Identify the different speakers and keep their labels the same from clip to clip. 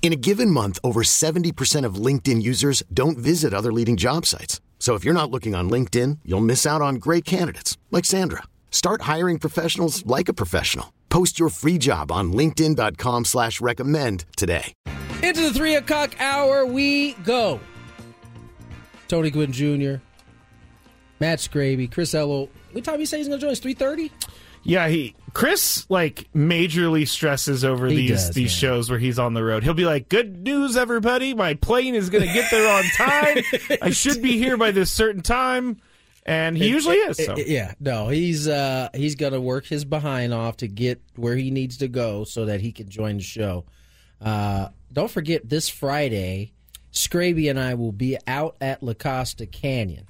Speaker 1: In a given month, over 70% of LinkedIn users don't visit other leading job sites. So if you're not looking on LinkedIn, you'll miss out on great candidates like Sandra. Start hiring professionals like a professional. Post your free job on LinkedIn.com slash recommend today.
Speaker 2: Into the three o'clock hour we go. Tony Gwynn Jr., Matt Scraby, Chris Ello. What time you say he's gonna join us? Three thirty?
Speaker 3: Yeah, he Chris like majorly stresses over
Speaker 2: He
Speaker 3: these
Speaker 2: does,
Speaker 3: these
Speaker 2: yeah.
Speaker 3: shows where he's on the road. He'll be like, "Good news, everybody! My plane is going to get there on time. I should be here by this certain time." And he usually is. So.
Speaker 2: Yeah, no, he's uh he's gonna work his behind off to get where he needs to go so that he can join the show. Uh don't forget this Friday, Scraby and I will be out at La Costa Canyon.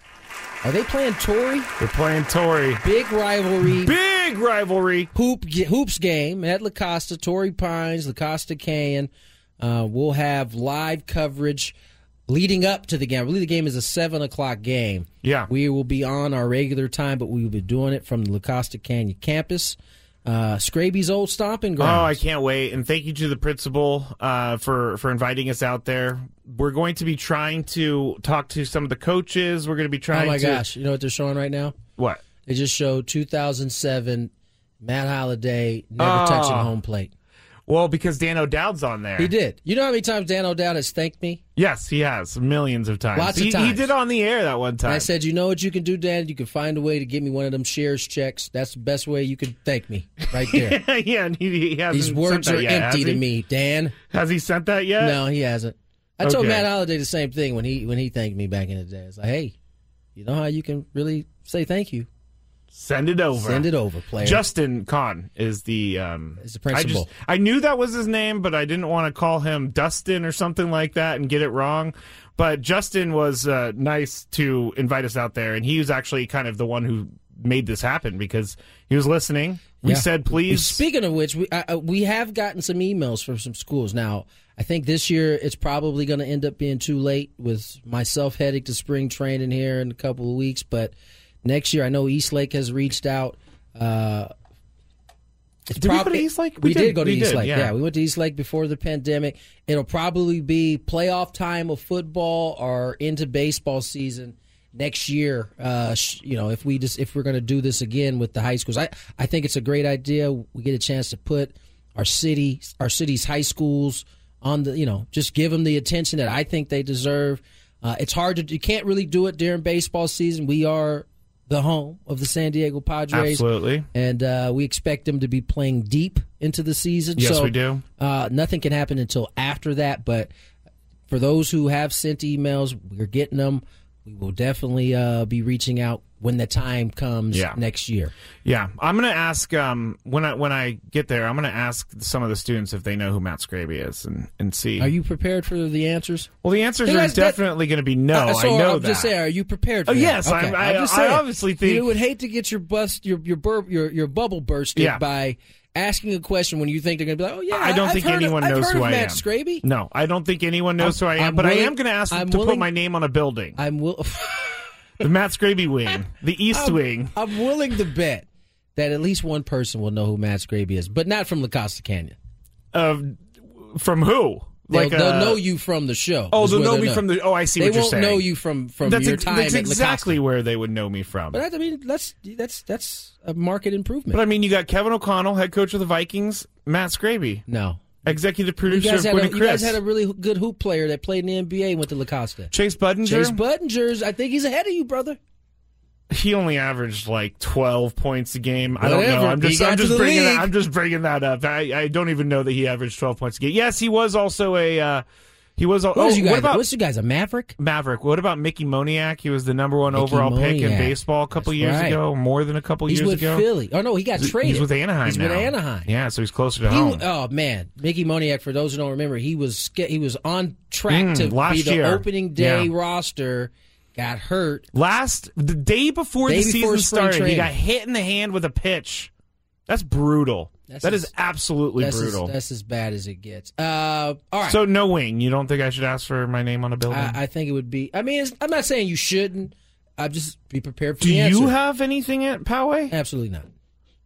Speaker 2: Are they playing Torrey?
Speaker 3: They're playing Torrey.
Speaker 2: Big rivalry.
Speaker 3: Big rivalry.
Speaker 2: hoop hoops game at La Costa, Torrey Pines, La Costa Canyon. Uh, we'll have live coverage leading up to the game. I believe the game is a seven o'clock game.
Speaker 3: Yeah.
Speaker 2: we will be on our regular time, but we will be doing it from the La Costa Canyon campus. Uh, Scraby's old stomping ground. Oh.
Speaker 3: I can't wait! And thank you to the principal uh, for for inviting us out there. We're going to be trying to talk to some of the coaches. We're going to be trying.
Speaker 2: Oh my
Speaker 3: to,
Speaker 2: gosh! You know what they're showing right now?
Speaker 3: What?
Speaker 2: They just showed 2007 Matt Holliday never
Speaker 3: Oh.
Speaker 2: touching home plate.
Speaker 3: Well, because Dan O'Dowd's on there.
Speaker 2: He did. You know how many times Dan O'Dowd has thanked me?
Speaker 3: Yes, he has millions of times.
Speaker 2: Lots of
Speaker 3: he, He did on the air that one time.
Speaker 2: And I said, you know what you can do, Dan? You can find a way to give me one of them shares checks. That's the best way you could thank me right there.
Speaker 3: yeah, and he, he
Speaker 2: These words are
Speaker 3: yet,
Speaker 2: empty to me, Dan.
Speaker 3: Has he sent that yet?
Speaker 2: No, he hasn't. I told
Speaker 3: Okay.
Speaker 2: Matt Holliday the same thing when he when he thanked me back in the day. It's like, hey, you know how you can really say thank you?
Speaker 3: Send it over.
Speaker 2: Send it over, player.
Speaker 3: Justin Kahn is the um
Speaker 2: Is the principal.
Speaker 3: I, just, I knew that was his name, but I didn't want to call him Dustin or something like that and get it wrong. But Justin was uh, nice to invite us out there, and he was actually kind of the one who made this happen because he was listening. We
Speaker 2: Yeah.
Speaker 3: said, "Please."
Speaker 2: Speaking of which, we I- we have gotten some emails from some schools. Now, I think this year it's probably going to end up being too late with myself heading to spring training here in a couple of weeks. But next year, I know Eastlake has reached out. Uh,
Speaker 3: Did we go
Speaker 2: prob-
Speaker 3: to Eastlake?
Speaker 2: We,
Speaker 3: We
Speaker 2: did,
Speaker 3: did,
Speaker 2: go to Eastlake.
Speaker 3: yeah.
Speaker 2: yeah, we went to Eastlake before the pandemic. It'll probably be playoff time of football or into baseball season next year. Uh, sh- you know, if we just if we're going to do this again with the high schools, I I think it's a great idea. We get a chance to put our city our city's high schools on the you know just give them the attention that I think they deserve. Uh, it's hard to you can't really do it during baseball season. We are the home of the San Diego Padres.
Speaker 3: Absolutely.
Speaker 2: And uh, we expect them to be playing deep into the season.
Speaker 3: Yes,
Speaker 2: so,
Speaker 3: we do.
Speaker 2: Uh, nothing can happen until after that. But for those who have sent emails, we're getting them. We will definitely uh, be reaching out when the time comes
Speaker 3: Yeah.
Speaker 2: next year.
Speaker 3: Yeah, I'm gonna ask um, when I when I get there. I'm gonna ask some of the students if they know who Matt Scraby is and and see.
Speaker 2: Are you prepared for the answers?
Speaker 3: well, the answers are definitely going to be no.
Speaker 2: Uh, so
Speaker 3: I know
Speaker 2: I'm
Speaker 3: that.
Speaker 2: just saying, are you prepared?
Speaker 3: Oh,
Speaker 2: that?
Speaker 3: yes,
Speaker 2: okay.
Speaker 3: I'm- I- I
Speaker 2: saying.
Speaker 3: obviously think-
Speaker 2: you would hate to get your bust your your bur- your your bubble bursted
Speaker 3: Yeah.
Speaker 2: by asking a question when you think they're going to be like, oh yeah,
Speaker 3: I don't
Speaker 2: I've
Speaker 3: think
Speaker 2: of-
Speaker 3: anyone
Speaker 2: I've
Speaker 3: knows who
Speaker 2: of
Speaker 3: I
Speaker 2: Matt
Speaker 3: am.
Speaker 2: Scraby.
Speaker 3: No, I don't think anyone knows
Speaker 2: I'm-
Speaker 3: who I am,
Speaker 2: I'm
Speaker 3: but I am going to ask to put my name on a building.
Speaker 2: I'm will.
Speaker 3: the Matt Scraby wing, the East
Speaker 2: I'm,
Speaker 3: wing.
Speaker 2: I'm willing to bet that at least one person will know who Matt Scraby is, but not from La Costa Canyon.
Speaker 3: Of from who?
Speaker 2: They'll,
Speaker 3: Like
Speaker 2: they'll
Speaker 3: uh,
Speaker 2: know you from the show.
Speaker 3: Oh, they'll know me from the. Oh, I see
Speaker 2: They
Speaker 3: what you're
Speaker 2: won't
Speaker 3: saying.
Speaker 2: know you from from
Speaker 3: that's
Speaker 2: your
Speaker 3: ex-
Speaker 2: time
Speaker 3: that's
Speaker 2: at
Speaker 3: exactly where they would know me from.
Speaker 2: But I mean, that's that's that's a market improvement.
Speaker 3: But I mean, you got Kevin O'Connell, head coach of the Vikings, Matt Scraby,
Speaker 2: no,
Speaker 3: executive
Speaker 2: you
Speaker 3: producer
Speaker 2: guys,
Speaker 3: of
Speaker 2: had a, you guys had a really good hoop player that played in the NBA and went to La Costa.
Speaker 3: Chase Budinger.
Speaker 2: Chase Budinger's, I think he's ahead of you, brother.
Speaker 3: He only averaged like twelve points a game. I don't know. I'm just, I'm just bringing,
Speaker 2: league.
Speaker 3: I'm just bringing that up. I, I don't even know that he averaged twelve points a game. Yes, he was also a. Uh, he was.
Speaker 2: What,
Speaker 3: oh,
Speaker 2: you guys,
Speaker 3: what about
Speaker 2: what's you guys a Maverick?
Speaker 3: Maverick? What about Mickey Moniak? He was the number one
Speaker 2: Mickey
Speaker 3: overall pick in baseball a couple
Speaker 2: That's
Speaker 3: years
Speaker 2: right.
Speaker 3: ago, more than a couple
Speaker 2: He's
Speaker 3: years ago. He's with.
Speaker 2: Philly. Oh no, he got traded.
Speaker 3: He's with Anaheim
Speaker 2: He's
Speaker 3: now.
Speaker 2: with Anaheim.
Speaker 3: Yeah, so he's closer to
Speaker 2: He,
Speaker 3: home.
Speaker 2: oh man, Mickey Moniak. For those who don't remember, he was he was on track
Speaker 3: Mm,
Speaker 2: to be the
Speaker 3: year.
Speaker 2: opening day
Speaker 3: Yeah.
Speaker 2: roster. Got hurt.
Speaker 3: Last the day before
Speaker 2: Day
Speaker 3: the
Speaker 2: before
Speaker 3: season started, he got hit in the hand with a pitch. That's brutal.
Speaker 2: That's
Speaker 3: That
Speaker 2: as-
Speaker 3: is absolutely
Speaker 2: That's as,
Speaker 3: brutal.
Speaker 2: that's as bad as it gets. Uh, all right.
Speaker 3: So no wing. You don't think I should ask for my name on a building?
Speaker 2: I, I think it would be. I mean, it's, I'm not saying you shouldn't. I just be prepared for
Speaker 3: Do you have anything at Poway?
Speaker 2: Absolutely not.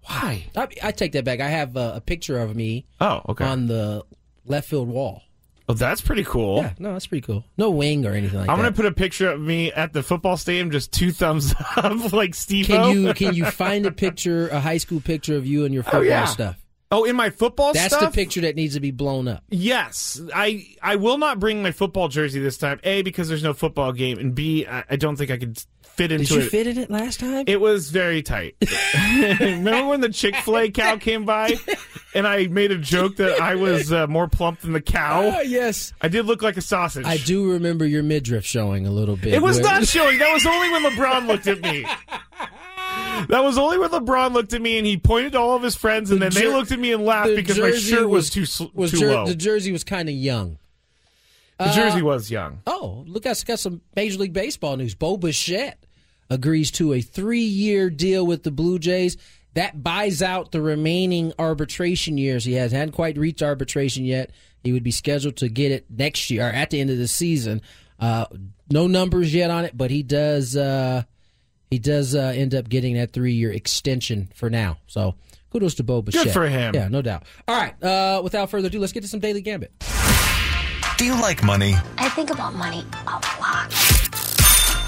Speaker 3: Why?
Speaker 2: I, I take that back. I have uh, a picture of me
Speaker 3: Oh, okay.
Speaker 2: on the left field wall.
Speaker 3: Oh, that's pretty cool.
Speaker 2: Yeah, no, that's pretty cool. No wing or anything like
Speaker 3: I'm
Speaker 2: that.
Speaker 3: gonna put a picture of me at the football stadium, just two thumbs up, like Steve.
Speaker 2: Can you can you find a picture, a high school picture of you and your oh, football
Speaker 3: yeah.
Speaker 2: stuff?
Speaker 3: Oh, in my football
Speaker 2: That's
Speaker 3: stuff.
Speaker 2: the picture that needs to be blown up.
Speaker 3: Yes, I I will not bring my football jersey this time. A because there's no football game, and B I, I don't think I could fit into
Speaker 2: Did you
Speaker 3: it.
Speaker 2: fit in it last time?
Speaker 3: It was very tight. Remember when the Chick Fil A cow came by, and I made a joke that I was uh, more plump than the cow.
Speaker 2: yes.
Speaker 3: I did look like a sausage.
Speaker 2: I do remember your midriff showing a little bit.
Speaker 3: It was
Speaker 2: Where-
Speaker 3: not showing. That was only when LeBron looked at me. That was only when LeBron looked at me and he pointed to all of his friends, and
Speaker 2: The
Speaker 3: then they looked at me and laughed
Speaker 2: the
Speaker 3: because my shirt was, too sl-
Speaker 2: was
Speaker 3: too
Speaker 2: jer-
Speaker 3: low.
Speaker 2: The jersey was kind of young.
Speaker 3: the jersey was young.
Speaker 2: Oh, look, I got some Major League Baseball news. Bo Bichette agrees to a three-year deal with the Blue Jays. That buys out the remaining arbitration years he has. Hadn't quite reached arbitration yet. He would be scheduled to get it next year or at the end of the season. Uh, no numbers yet on it, but he does. Uh, he does uh, end up getting that three-year extension for now. So kudos to Bo Bichette.
Speaker 3: for him.
Speaker 2: Yeah, no doubt. All right. Uh, without further ado, let's get to some daily gambit.
Speaker 4: Do you like money?
Speaker 5: I think about money a lot.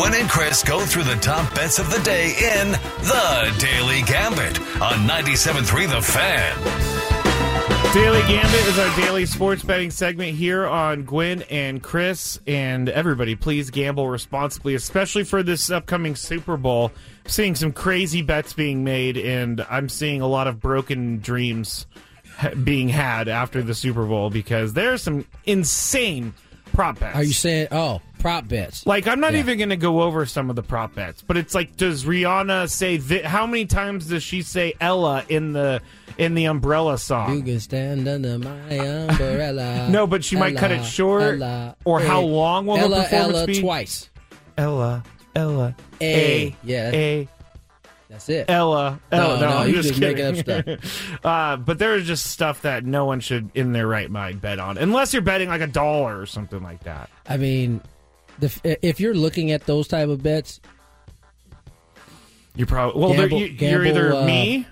Speaker 4: Gwynn and Chris go through the top bets of the day in The Daily Gambit on 97.3 The Fan.
Speaker 3: Daily Gambit is our daily sports betting segment here on Gwynn and Chris. And everybody, please gamble responsibly, especially for this upcoming Super Bowl. seeing some crazy bets being made, and I'm seeing a lot of broken dreams being had after the Super Bowl because there's some insane prop bets.
Speaker 2: Are you saying? Oh, prop bets.
Speaker 3: Like, I'm not
Speaker 2: Yeah.
Speaker 3: even going to go over some of the prop bets, but it's like, does Rihanna say thi- how many times does she say Ella in the in the Umbrella song?
Speaker 2: You can stand under my umbrella.
Speaker 3: No, but she might cut it short.
Speaker 2: Ella,
Speaker 3: Or how
Speaker 2: eh.
Speaker 3: long will the
Speaker 2: Ella,
Speaker 3: performance
Speaker 2: Ella
Speaker 3: be?
Speaker 2: twice.
Speaker 3: Ella, Ella,
Speaker 2: A.
Speaker 3: A,
Speaker 2: Yeah.
Speaker 3: A,
Speaker 2: That's it.
Speaker 3: Ella,
Speaker 2: No,
Speaker 3: Ella. No,
Speaker 2: no,
Speaker 3: I'm
Speaker 2: you're
Speaker 3: just
Speaker 2: just making
Speaker 3: kidding.
Speaker 2: up
Speaker 3: uh, but there is just stuff that no one should, in their right mind, bet on, unless you're betting like a dollar or something like that.
Speaker 2: I mean, the, if you're looking at those type of bets,
Speaker 3: You probably well,
Speaker 2: Gamble-
Speaker 3: you, you're either
Speaker 2: uh,
Speaker 3: me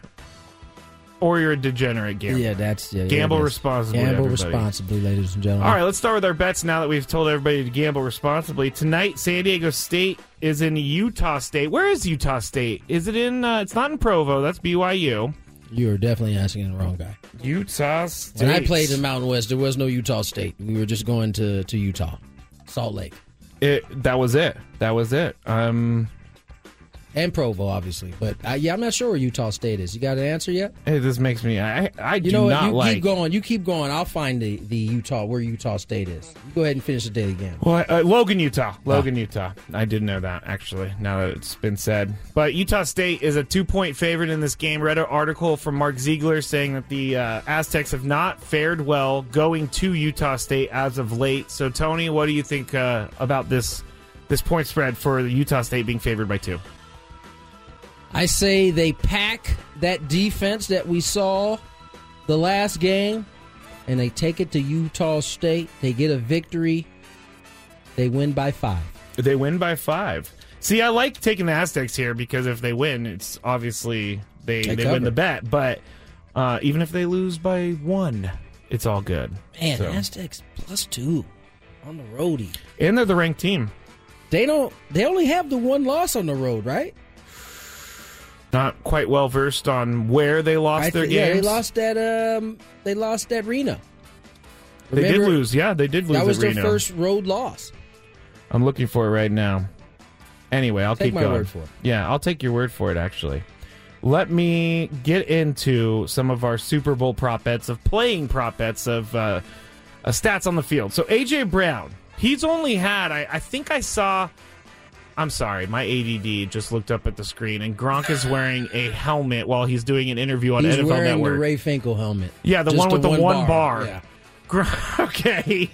Speaker 3: or you're a degenerate gambler.
Speaker 2: yeah, that's yeah,
Speaker 3: Gamble
Speaker 2: yeah,
Speaker 3: responsibly,
Speaker 2: Gamble
Speaker 3: everybody.
Speaker 2: responsibly, ladies and gentlemen.
Speaker 3: All right, let's start with our bets now that we've told everybody to gamble responsibly. Tonight, San Diego State is in Utah State. Where is Utah State? Is it in? Uh, it's not in Provo. That's BYU.
Speaker 2: You are definitely asking the wrong guy.
Speaker 3: Utah State.
Speaker 2: When I played in Mountain West, there was no Utah State. We were just going to, to Utah, Salt Lake,
Speaker 3: it, that was it. That was it. Um,
Speaker 2: and Provo, obviously. But uh, yeah, I'm not sure where Utah State is. You got an answer yet?
Speaker 3: hey, this makes me. I I
Speaker 2: You
Speaker 3: do
Speaker 2: know what?
Speaker 3: not
Speaker 2: You
Speaker 3: like.
Speaker 2: keep going. You keep going. I'll find the, the Utah where Utah State is. You go ahead and finish the daily game.
Speaker 3: Well, uh, Logan, Utah. Logan, Utah. I did know that actually. Now that it's been said, but Utah State is a two-point favorite in this game. Read an article from Mark Ziegler saying that the uh, Aztecs have not fared well going to Utah State as of late. So, Tony, what do you think uh, about this this point spread for the Utah State being favored by two?
Speaker 2: I say they pack that defense that we saw the last game, and they take it to Utah State. They get a victory. They win by five.
Speaker 3: They win by five. See, I like taking the Aztecs here because if they win, it's obviously they,
Speaker 2: They
Speaker 3: they, win the bet. But Uh, even if they lose by one, it's all good.
Speaker 2: Man,
Speaker 3: So-
Speaker 2: Aztecs plus two on the roadie.
Speaker 3: and they're the ranked team.
Speaker 2: They don't. They only have the one loss on the road, right?
Speaker 3: Not quite well versed on where they lost
Speaker 2: I
Speaker 3: their games.
Speaker 2: Yeah, they lost at um. They lost at Reno.
Speaker 3: They did lose. Yeah, they did lose.
Speaker 2: That was their
Speaker 3: Reno.
Speaker 2: first road loss.
Speaker 3: I'm looking for it right now. Anyway, I'll
Speaker 2: Take
Speaker 3: keep
Speaker 2: my
Speaker 3: going.
Speaker 2: word for it.
Speaker 3: Yeah, I'll take your word for it. Actually, let me get into some of our Super Bowl prop bets of playing prop bets of uh, uh, stats on the field. So AJ Brown, he's only had. I, I think I saw. I'm sorry, my ADD just looked up at the screen, and Gronk is wearing a helmet while he's doing an interview on
Speaker 2: He's
Speaker 3: NFL
Speaker 2: wearing
Speaker 3: Network.
Speaker 2: the Ray Finkle helmet.
Speaker 3: Yeah, the
Speaker 2: Just
Speaker 3: one with the one bar.
Speaker 2: Yeah.
Speaker 3: Gr- Okay,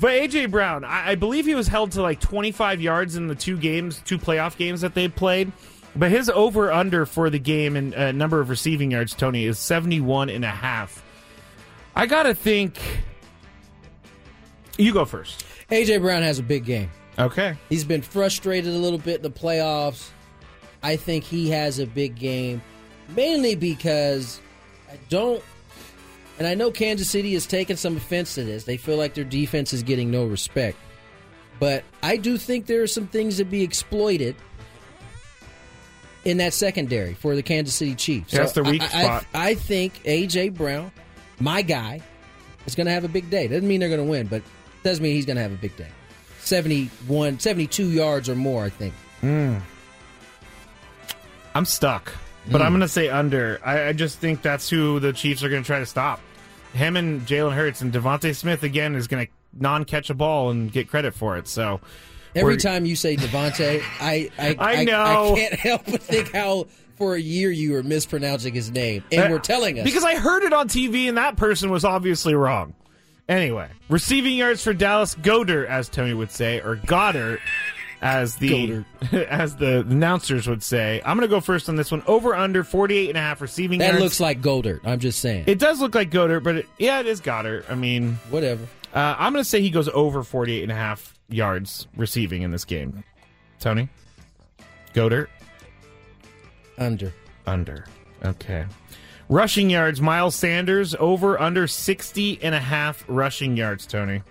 Speaker 3: but AJ Brown, I, I believe he was held to like 25 yards in the two games, two playoff games that they played. But his over under for the game and uh, number of receiving yards, Tony, is 71 and a half. I gotta think. You go first.
Speaker 2: AJ Brown has a big game.
Speaker 3: Okay.
Speaker 2: He's been frustrated a little bit in the playoffs. I think he has a big game, mainly because I don't. And I know Kansas City has taken some offense to this. They feel like their defense is getting no respect. But I do think there are some things to be exploited in that secondary for the Kansas City Chiefs.
Speaker 3: That's the weak
Speaker 2: I, I-
Speaker 3: spot.
Speaker 2: I think A.J. Brown, my guy, is going to have a big day. Doesn't mean they're going to win, but it does mean he's going to have a big day. 71, 72 yards or more, I think.
Speaker 3: I'm stuck, but
Speaker 2: Hmm.
Speaker 3: I'm going to say under. I, I just think that's who the Chiefs are going to try to stop. Him and Jalen Hurts and Devontae Smith again is going to non catch a ball and get credit for it. So
Speaker 2: Every
Speaker 3: we're-
Speaker 2: time you say Devontae, I I,
Speaker 3: I know.
Speaker 2: I, can't help but think how for a year you were mispronouncing his name, and we're telling us
Speaker 3: because I heard it on TV and that person was obviously wrong. Anyway, receiving yards for Dallas Goder, as Tony would say, or Goddard, as the as the announcers would say. I'm going to go first on this one. Over under 48 and a half receiving
Speaker 2: that
Speaker 3: yards.
Speaker 2: looks like Goldert. I'm just saying,
Speaker 3: It does look like Goddard, but it, yeah, it is Goddard. I mean,
Speaker 2: whatever.
Speaker 3: uh, I'm going to say he goes over 48 and a half yards receiving in this game. Tony? Goddard?
Speaker 2: Under
Speaker 3: Under. Okay. Rushing yards, Miles Sanders over under 60 and a half rushing yards, Tony.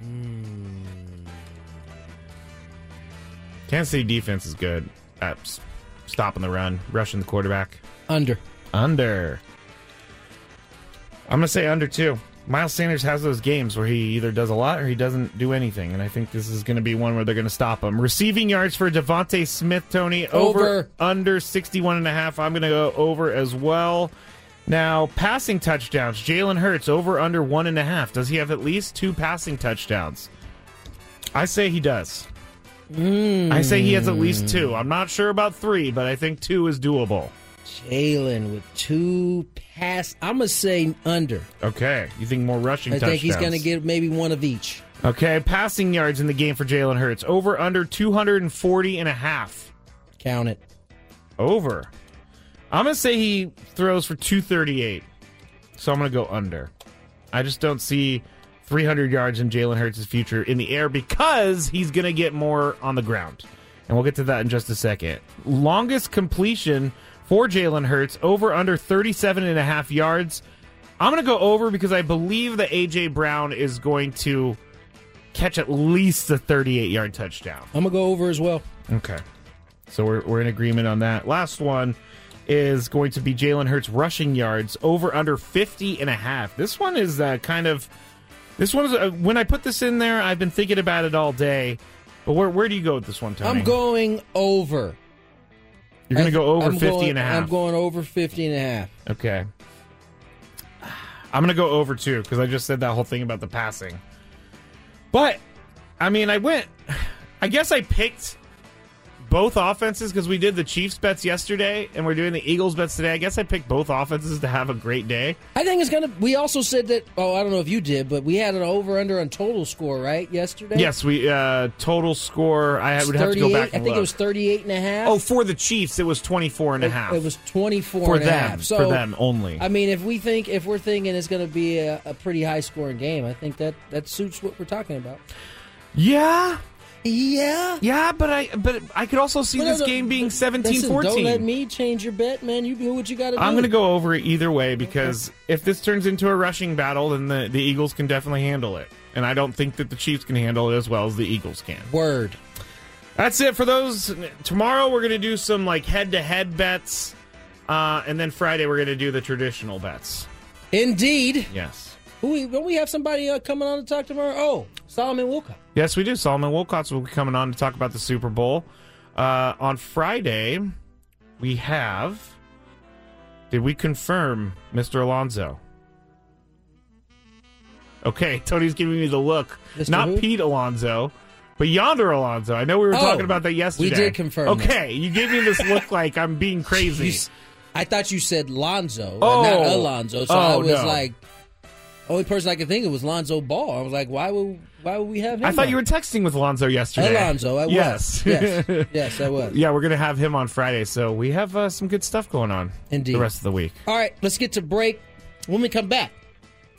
Speaker 3: Hmm. Kansas City defense is good at stopping the run, rushing the quarterback.
Speaker 2: under.
Speaker 3: Under. I'm going to say under two. Miles Sanders has those games where he either does a lot or he doesn't do anything, and I think this is going to be one where they're going to stop him. Receiving yards for Devontae Smith, Tony, over,
Speaker 2: Over.
Speaker 3: under 61 and a half. I'm going to go over as well. Now, passing touchdowns, Jalen Hurts over under one and a half. Does he have at least two passing touchdowns? I say he does. I say he has at least two. I'm not sure about three, but I think two is doable.
Speaker 2: Jalen with two pass. I'm gonna say under.
Speaker 3: Okay. You think more rushing
Speaker 2: I
Speaker 3: touchdowns?
Speaker 2: think he's gonna get maybe one of each.
Speaker 3: Okay, passing yards in the game for Jalen Hurts. Over under 240 and a half.
Speaker 2: Count it.
Speaker 3: Over. I'm to say he throws for 238. So I'm to go under. I just don't see 300 yards in Jalen Hurts' future in the air because he's going to get more on the ground. And we'll get to that in just a second. Longest completion for Jalen Hurts over under 37 and a half yards. I'm going to go over because I believe that A.J. Brown is going to catch at least a 38 yard touchdown.
Speaker 2: I'm gonna go over as well.
Speaker 3: Okay. So we're, we're in agreement on that. Last one is going to be Jalen Hurts rushing yards over under 50 and a half. This one is uh, kind of this one is uh, when I put this in there, I've been thinking about it all day. But where where do you go with this one, Tony?
Speaker 2: I'm going over.
Speaker 3: You're going to go over
Speaker 2: I'm
Speaker 3: 50
Speaker 2: going,
Speaker 3: and a half.
Speaker 2: I'm going over 50 and a half.
Speaker 3: Okay. I'm going to go over two because I just said that whole thing about the passing. But I mean, I went I guess I picked both offenses because we did the Chiefs bets yesterday and we're doing the Eagles bets today. I guess I picked both offenses to have a great day.
Speaker 2: I think it's gonna. We also said that. Oh, I don't know if you did, but we had an over under on total score right yesterday.
Speaker 3: Yes, we uh total score I would have to go back
Speaker 2: I think
Speaker 3: look.
Speaker 2: it was 38 and a half.
Speaker 3: Oh, for the Chiefs it was 24 and a
Speaker 2: it,
Speaker 3: half.
Speaker 2: it was 24
Speaker 3: for
Speaker 2: and a
Speaker 3: them,
Speaker 2: half. So
Speaker 3: for them only.
Speaker 2: I mean, if we think if we're thinking it's going to be a, a pretty high scoring game, I think that that suits what we're talking about.
Speaker 3: yeah.
Speaker 2: Yeah.
Speaker 3: Yeah, but I but I could also see
Speaker 2: Well,
Speaker 3: this
Speaker 2: no,
Speaker 3: game being
Speaker 2: listen,
Speaker 3: 17-14.
Speaker 2: Don't let me change your bet, man. You do what you got to do.
Speaker 3: I'm going to go over it either way because if this turns into a rushing battle, then the, the Eagles can definitely handle it. And I don't think that the Chiefs can handle it as well as the Eagles can.
Speaker 2: Word.
Speaker 3: That's it for those. Tomorrow we're going to do some like head to head bets. Uh, and then Friday we're going to do the traditional bets.
Speaker 2: Indeed.
Speaker 3: Yes.
Speaker 2: Who we, don't we have somebody uh, coming on to talk tomorrow? Oh, Solomon Wilcots.
Speaker 3: Yes, we do. Solomon Wilcots will be coming on to talk about the Super Bowl. Uh, on Friday, we have. Did we confirm Mr. Alonso? Okay, Tony's giving me the look.
Speaker 2: Mr.
Speaker 3: Not
Speaker 2: who?
Speaker 3: Pete Alonso, but Yonder Alonso. I know we were
Speaker 2: Oh,
Speaker 3: talking about that yesterday.
Speaker 2: we did confirm
Speaker 3: Okay, you gave me this look like I'm being crazy.
Speaker 2: S- I thought you said Lonzo,
Speaker 3: Oh.
Speaker 2: not Alonso. So I
Speaker 3: Oh,
Speaker 2: was
Speaker 3: no.
Speaker 2: like, only person I could think of was Lonzo Ball. I was like, why would why would we have him?
Speaker 3: I thought
Speaker 2: on?
Speaker 3: you were texting with Lonzo yesterday.
Speaker 2: Alonso. I was.
Speaker 3: Yes.
Speaker 2: yes, yes, I was.
Speaker 3: yeah, we're going to have him on Friday, so we have uh, some good stuff going on
Speaker 2: Indeed.
Speaker 3: the rest of the week.
Speaker 2: All right, let's get to break. When we come back,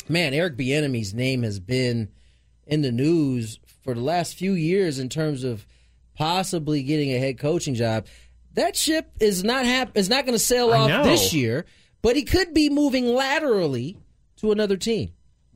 Speaker 2: man, Eric Bieniemy's name has been in the news for the last few years in terms of possibly getting a head coaching job. That ship is not hap- is not going to sail
Speaker 3: I
Speaker 2: off
Speaker 3: know.
Speaker 2: this year, but he could be moving laterally to another team.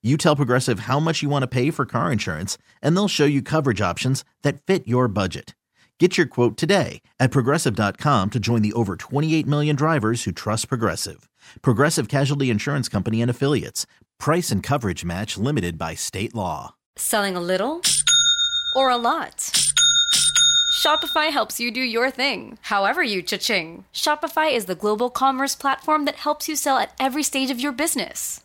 Speaker 6: You tell Progressive how much you want to pay for car insurance, and they'll show you coverage options that fit your budget. Get your quote today at progressive.com to join the over 28 million drivers who trust Progressive. Progressive Casualty Insurance Company and Affiliates. Price and coverage match limited by state law.
Speaker 7: Selling a little or a lot? Shopify helps you do your thing, however you cha-ching. Shopify is the global commerce platform that helps you sell at every stage of your business.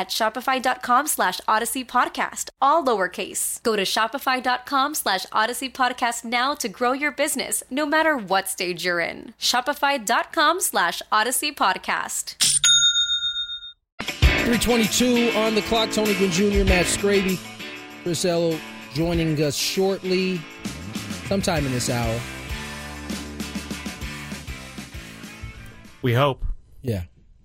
Speaker 7: at shopify.com slash odyssey podcast, all lowercase. Go to shopify.com slash odyssey podcast now to grow your business, no matter what stage you're in. Shopify.com slash odyssey podcast.
Speaker 2: 322 on the clock. Tony Gwynn Jr., Matt Scraby, Chris Ello joining us shortly, sometime in this hour.
Speaker 3: We hope.
Speaker 2: Yeah.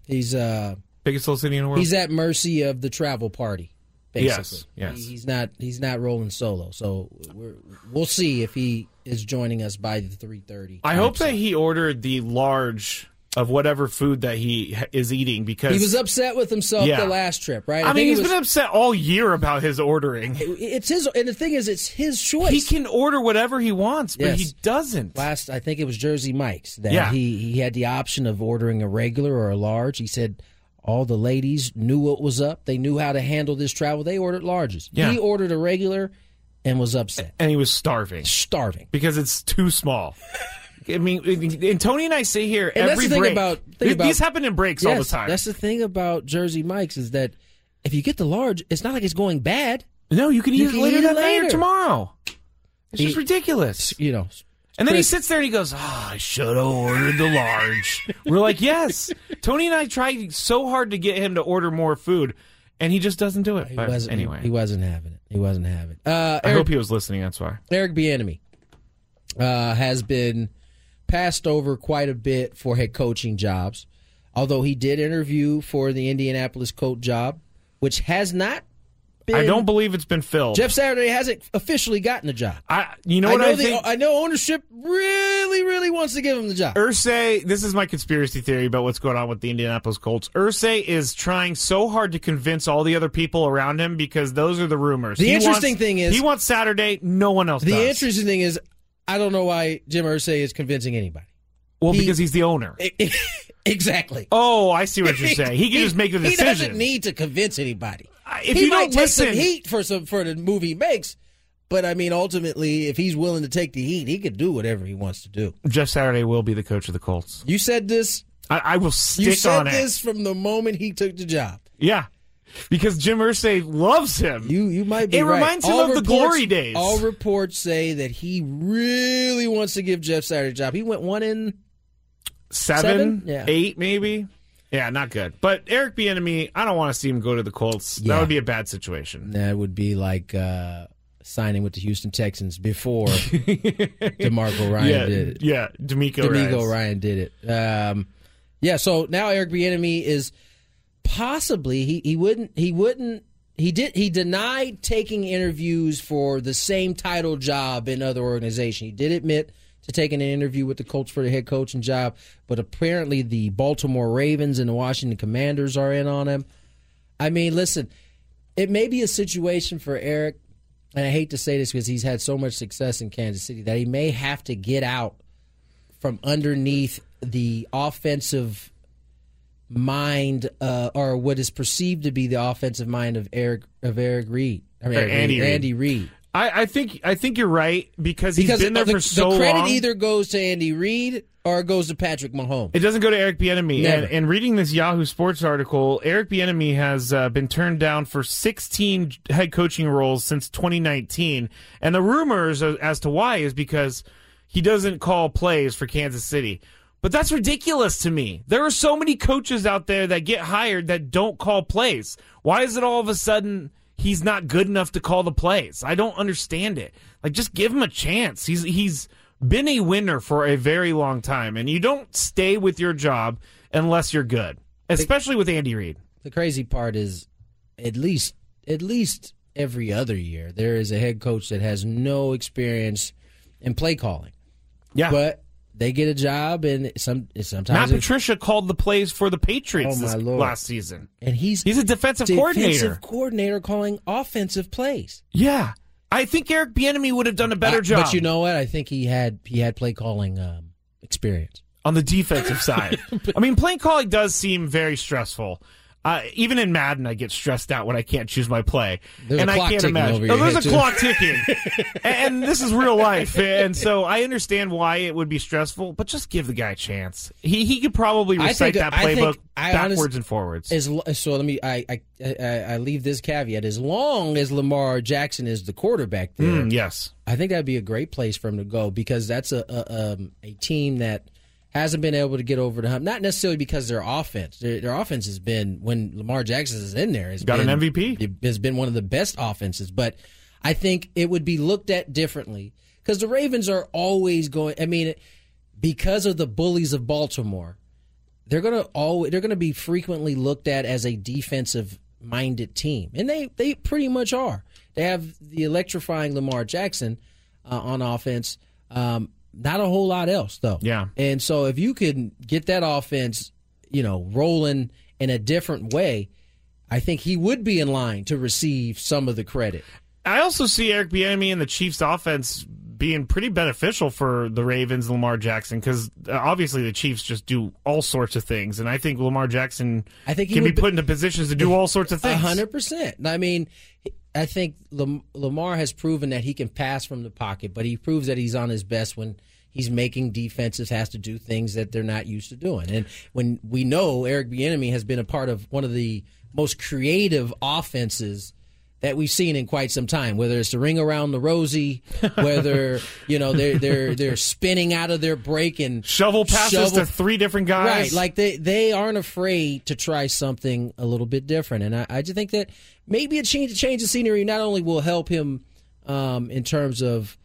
Speaker 2: He's uh
Speaker 3: Biggest little city in the world.
Speaker 2: he's at mercy of the travel party. Basically.
Speaker 3: Yes, yes.
Speaker 2: He- He's not he's not rolling solo. So we're, we'll see if he is joining us by the 3:30.
Speaker 3: I hope that he ordered the large of whatever food that he is eating because
Speaker 2: he was upset with himself
Speaker 3: Yeah.
Speaker 2: the last trip, right?
Speaker 3: I, mean,
Speaker 2: think it
Speaker 3: he's
Speaker 2: was-
Speaker 3: been upset all year about his ordering.
Speaker 2: It's his, and the thing is, it's his choice.
Speaker 3: He can order whatever he wants, but
Speaker 2: Yes.
Speaker 3: he doesn't.
Speaker 2: Last, I think it was Jersey Mike's that
Speaker 3: Yeah.
Speaker 2: he he had the option of ordering a regular or a large. He said all the ladies knew what was up. They knew how to handle this travel. They ordered larges.
Speaker 3: Yeah.
Speaker 2: He ordered a regular and was upset,
Speaker 3: and he was starving
Speaker 2: starving.
Speaker 3: because it's too small. I mean, and Tony and I say here
Speaker 2: And that's
Speaker 3: every break.
Speaker 2: about-
Speaker 3: These-
Speaker 2: about-
Speaker 3: these happen in breaks all the time.
Speaker 2: That's the thing about Jersey Mike's is that if you get the large, it's not like it's going bad.
Speaker 3: no, you can eat
Speaker 2: You
Speaker 3: it later
Speaker 2: eat it
Speaker 3: that
Speaker 2: later.
Speaker 3: tomorrow. It's
Speaker 2: He-
Speaker 3: just ridiculous.
Speaker 2: You know.
Speaker 3: And then he sits there and he goes, "Oh, I should have ordered the large." We're like, "Yes." Tony and I tried so hard to get him to order more food, and he just doesn't do it.
Speaker 2: He
Speaker 3: But
Speaker 2: wasn't,
Speaker 3: anyway,
Speaker 2: he wasn't having it. He wasn't having it. Uh,
Speaker 3: I hope he was listening. That's why.
Speaker 2: Eric Bieniemy uh, has been passed over quite a bit for head coaching jobs, although he did interview for the Indianapolis coach job, which has not been.
Speaker 3: I don't believe it's been filled.
Speaker 2: Jeff Saturday hasn't officially gotten the job.
Speaker 3: I, you know
Speaker 2: I
Speaker 3: what
Speaker 2: know
Speaker 3: I,
Speaker 2: the,
Speaker 3: think?
Speaker 2: I know ownership really, really wants to give him the job.
Speaker 3: Irsay, this is my conspiracy theory about what's going on with the Indianapolis Colts. Irsay is trying so hard to convince all the other people around him because those are the rumors.
Speaker 2: The
Speaker 3: He
Speaker 2: interesting
Speaker 3: wants-
Speaker 2: thing is-
Speaker 3: he wants Saturday. No one else
Speaker 2: the
Speaker 3: does.
Speaker 2: interesting thing is, I don't know why Jim Irsay is convincing anybody.
Speaker 3: well,
Speaker 2: he-
Speaker 3: because he's the owner.
Speaker 2: exactly.
Speaker 3: Oh, I see what you're saying. He can just make the decision.
Speaker 2: He doesn't need to convince anybody.
Speaker 3: If
Speaker 2: he
Speaker 3: you
Speaker 2: might
Speaker 3: don't
Speaker 2: take
Speaker 3: listen,
Speaker 2: some heat for some for the movie he makes, but I mean, ultimately, if he's willing to take the heat, he could do whatever he wants to do.
Speaker 3: Jeff Saturday will be the coach of the Colts.
Speaker 2: You said this.
Speaker 3: I, I will stick
Speaker 2: You said
Speaker 3: on it.
Speaker 2: this from the moment he took the job.
Speaker 3: Yeah, because Jim Irsay loves him.
Speaker 2: You you might be
Speaker 3: It
Speaker 2: right.
Speaker 3: reminds him
Speaker 2: All
Speaker 3: of the glory days.
Speaker 2: All reports say that he really wants to give Jeff Saturday a job. He went one in.
Speaker 3: seven,
Speaker 2: Seven? Yeah.
Speaker 3: eight, maybe. Yeah, not good. But Eric Bieniemy, I don't want to see him go to the Colts.
Speaker 2: Yeah.
Speaker 3: That would be a bad situation.
Speaker 2: That would be like uh, signing with the Houston Texans before Demarco Ryan
Speaker 3: yeah,
Speaker 2: did it.
Speaker 3: yeah, DeMeco,
Speaker 2: DeMeco
Speaker 3: Ryans.
Speaker 2: Ryan did it. Um, yeah, so now Eric Bieniemy is possibly he, he wouldn't he wouldn't he did he denied taking interviews for the same title job in other organizations. He did admit to taking an interview with the Colts for the head coaching job, but apparently the Baltimore Ravens and the Washington Commanders are in on him. I mean, listen, it may be a situation for Eric, and I hate to say this because he's had so much success in Kansas City that he may have to get out from underneath the offensive mind uh, or what is perceived to be the offensive mind of Eric of Eric Reid. I mean,
Speaker 3: Andy.
Speaker 2: Andy Reid.
Speaker 3: I, I think I think you're right because he's
Speaker 2: Because
Speaker 3: been there
Speaker 2: the,
Speaker 3: for so long.
Speaker 2: the credit
Speaker 3: long.
Speaker 2: either goes to Andy Reid or it goes to Patrick Mahomes.
Speaker 3: It doesn't go to Eric Bieniemy. And, and reading this Yahoo Sports article, Eric Bieniemy has uh, been turned down for 16 head coaching roles since 2019, and the rumors as as to why is because he doesn't call plays for Kansas City. But that's ridiculous to me. There are so many coaches out there that get hired that don't call plays. Why is it all of a sudden he's not good enough to call the plays? I don't understand it. Like just give him a chance. He's he's been a winner for a very long time and you don't stay with your job unless you're good. Especially with Andy Reid.
Speaker 2: The crazy part is, at least at least every other year, there is a head coach that has no experience in play calling.
Speaker 3: Yeah.
Speaker 2: But they get a job, and some sometimes
Speaker 3: Matt Patricia called the plays for the Patriots
Speaker 2: Oh, my Lord.
Speaker 3: last season.
Speaker 2: and he's
Speaker 3: He's a defensive,
Speaker 2: defensive
Speaker 3: coordinator.
Speaker 2: coordinator calling offensive plays.
Speaker 3: Yeah. I think Eric Bieniemy would have done a better
Speaker 2: Uh,
Speaker 3: job
Speaker 2: But you know what? I think he had he had play calling um, experience.
Speaker 3: on the defensive side. I mean, play calling does seem very stressful. Uh, even in Madden, I get stressed out when I can't choose my play,
Speaker 2: There's a
Speaker 3: and I can't imagine. Oh, there's a
Speaker 2: too.
Speaker 3: clock ticking, and, and this is real life, and so I understand why it would be stressful. But just give the guy a chance. He he could probably recite
Speaker 2: think-
Speaker 3: that playbook backwards
Speaker 2: honest-
Speaker 3: and forwards.
Speaker 2: As so, let me I, I I I leave this caveat. As long as Lamar Jackson is the quarterback there,
Speaker 3: Mm, yes,
Speaker 2: I think that'd be a great place for him to go because that's a a, um, a team that hasn't been able to get over the hump. Not necessarily because their offense, their, their offense has been when Lamar Jackson is in there, has
Speaker 3: Got an MVP.
Speaker 2: It has been one of the best offenses. But I think it would be looked at differently because the Ravens are always going. I mean, because of the bullies of Baltimore, they're gonna always they're gonna be frequently looked at as a defensive minded team, and they they pretty much are. They have the electrifying Lamar Jackson uh, on offense. Um, not a whole lot else though.
Speaker 3: Yeah.
Speaker 2: And so if you can get that offense, you know, rolling in a different way, I think he would be in line to receive some of the credit.
Speaker 3: I also see Eric Bieniemy and the Chiefs' offense being pretty beneficial for the Ravens, Lamar Jackson, because uh, obviously the Chiefs just do all sorts of things, and I think Lamar Jackson
Speaker 2: I think he
Speaker 3: can be put into positions to do all sorts of
Speaker 2: A
Speaker 3: things.
Speaker 2: hundred percent. I mean, I think Lamar has proven that he can pass from the pocket, but he proves that he's on his best when he's making defenses has to do things that they're not used to doing. And when we know Eric Bieniemy has been a part of one of the most creative offenses that we've seen in quite some time. Whether it's the ring around the rosy, whether you know they're they're they're spinning out of their break and
Speaker 3: shovel passes shovel, to three different guys.
Speaker 2: Right, like they they aren't afraid to try something a little bit different. And I, I just think that maybe a change change of scenery not only will help him um, in terms of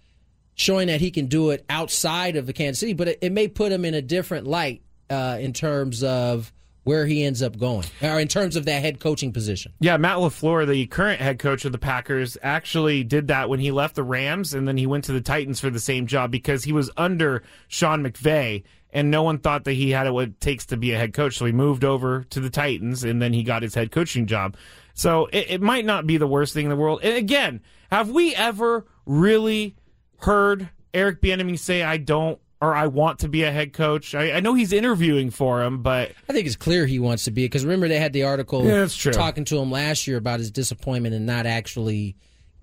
Speaker 2: showing that he can do it outside of the Kansas City, but it, it may put him in a different light uh, in terms of where he ends up going, or in terms of that head coaching position.
Speaker 3: Yeah, Matt LaFleur, the current head coach of the Packers, actually did that when he left the Rams and then he went to the Titans for the same job because he was under Sean McVay and no one thought that he had what it takes to be a head coach. So he moved over to the Titans and then he got his head coaching job. So it, it might not be the worst thing in the world. And again, have we ever really heard Eric Bieniemy say, "I don't or I want to be a head coach. I, I, know he's interviewing for him, but
Speaker 2: I think it's clear he wants to be because remember they had the article
Speaker 3: yeah, that's true.
Speaker 2: talking to him last year about his disappointment and not actually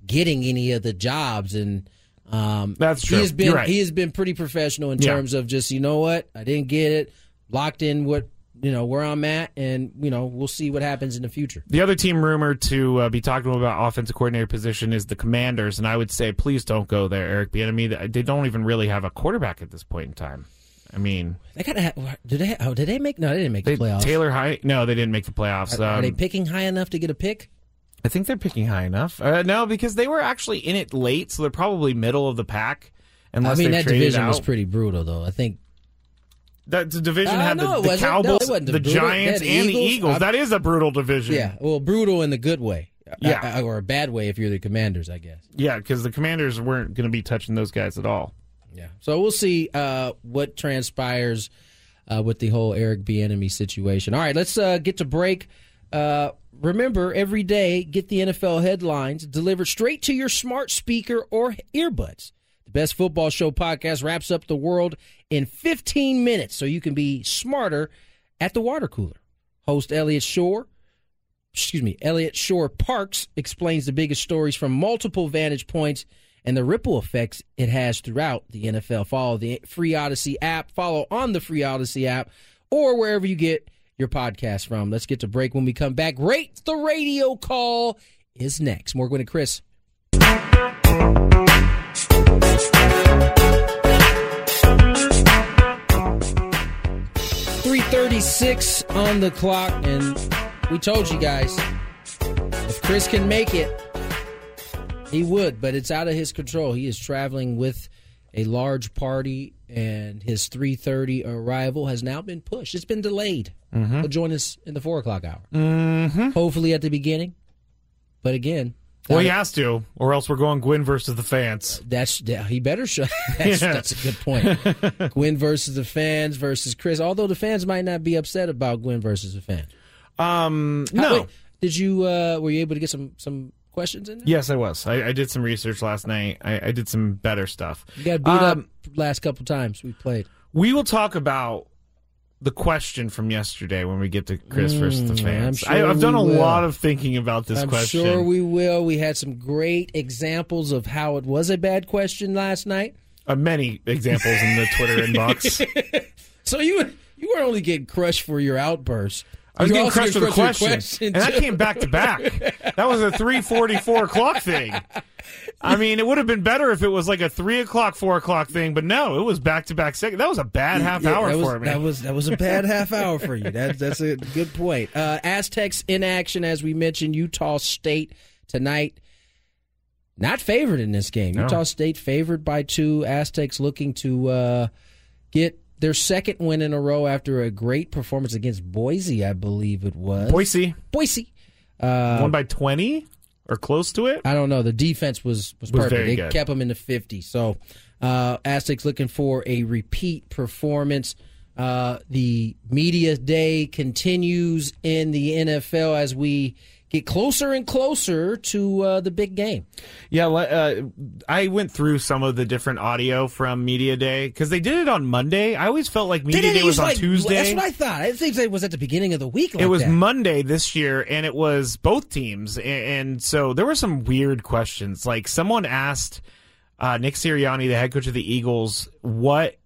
Speaker 2: getting any of the jobs, and um,
Speaker 3: that's true.
Speaker 2: He has been
Speaker 3: right.
Speaker 2: he has been pretty professional in yeah. terms of just you know what I didn't get it, locked in what you know where I'm at, and you know we'll see what happens in the future.
Speaker 3: The other team rumored to uh, be talking about offensive coordinator position is the Commanders, and I would say please don't go there, Eric Bieniemy. They don't even really have a quarterback at this point in time. I mean,
Speaker 2: they kind of Did they? Oh, did they make? No, they didn't make they, the playoffs.
Speaker 3: Taylor High? No, they didn't make the playoffs.
Speaker 2: Are, um, are, they picking high enough to get a pick?
Speaker 3: I think they're picking high enough. Uh, no, because they were actually in it late, so they're probably middle of the pack. Unless
Speaker 2: I mean, that division
Speaker 3: out.
Speaker 2: was pretty brutal, though. I think
Speaker 3: that the division uh, had no, the, the Cowboys, no, the. Giants, and Eagles. the Eagles. that is a brutal division.
Speaker 2: Yeah, well, brutal in the good way. Yeah, uh, or a bad way if you're the Commanders, I guess.
Speaker 3: Yeah, because the Commanders weren't going to be touching those guys at all.
Speaker 2: Yeah, so we'll see uh, what transpires uh, with the whole Eric Bieniemy situation. All right, let's uh, get to break. Uh, remember, every day, get the NFL headlines delivered straight to your smart speaker or earbuds. The Best Football Show podcast wraps up the world in 15 minutes so you can be smarter at the water cooler. Host Elliot Shorr, excuse me, Elliot Shorr-Parks explains the biggest stories from multiple vantage points and the ripple effects it has throughout the NFL. Follow the free Odyssey app, follow on the free Odyssey app, or wherever you get your podcast from. Let's get to break when we come back. Rate the radio call is next. More and Chris. 336 on the clock, and we told you guys if Chris can make it, he would, but it's out of his control. He is traveling with a large party, and his 3:30 arrival has now been pushed. It's been delayed. Mm-hmm. He'll join us in the four o'clock hour.
Speaker 3: Mm-hmm.
Speaker 2: Hopefully at the beginning, but again,
Speaker 3: well, he has to, or else we're going Gwynn versus the fans.
Speaker 2: That's yeah, he better show. That's, yeah. that's a good point. Gwynn versus the fans versus Chris. Although the fans might not be upset about Gwynn versus the fans.
Speaker 3: Um, How, no. Wait,
Speaker 2: did you? Uh, were you able to get some some questions in there?
Speaker 3: Yes, I was. I, I did some research last night. I, I, did some better stuff.
Speaker 2: You got beat um, up last couple times we played.
Speaker 3: We will talk about the question from yesterday when we get to Chris mm, versus the mm, fans. Sure I, have done a
Speaker 2: will.
Speaker 3: lot of thinking about this
Speaker 2: I'm
Speaker 3: question.
Speaker 2: Sure, we will. We had some great examples of how it was a bad question last night.
Speaker 3: Uh, many examples in the Twitter inbox.
Speaker 2: so you you were only getting crushed for your outbursts.
Speaker 3: I was getting crushed with the question, question and that came back to back. That was a three forty four o'clock thing. I mean, it would have been better if it was like a three o'clock, four o'clock thing, but no, it was back to back second. That was a bad half yeah, hour
Speaker 2: was,
Speaker 3: for me.
Speaker 2: That was that was a bad half hour for you. That, that's a good point. Uh, Aztecs in action, as we mentioned. Utah State tonight. Not favored in this game. No. Utah State favored by two. Aztecs looking to uh, get their second win in a row after a great performance against Boise, I believe it was.
Speaker 3: Boise.
Speaker 2: Boise.
Speaker 3: Uh, Won by 20 or close to it?
Speaker 2: I don't know. The defense was, was, was perfect. They good. kept them in the 50. So uh, Aztecs looking for a repeat performance. Uh, the media day continues in the NFL as we get closer and closer to uh, the big game.
Speaker 3: Yeah, uh, I went through some of the different audio from Media Day because they did it on Monday. I always felt like Media Day was on
Speaker 2: like,
Speaker 3: Tuesday.
Speaker 2: That's what I thought. I think it was at the beginning of the week. Like
Speaker 3: it was
Speaker 2: that.
Speaker 3: Monday this year, and it was both teams, and, and so there were some weird questions. Like someone asked uh, Nick Sirianni, the head coach of the Eagles, what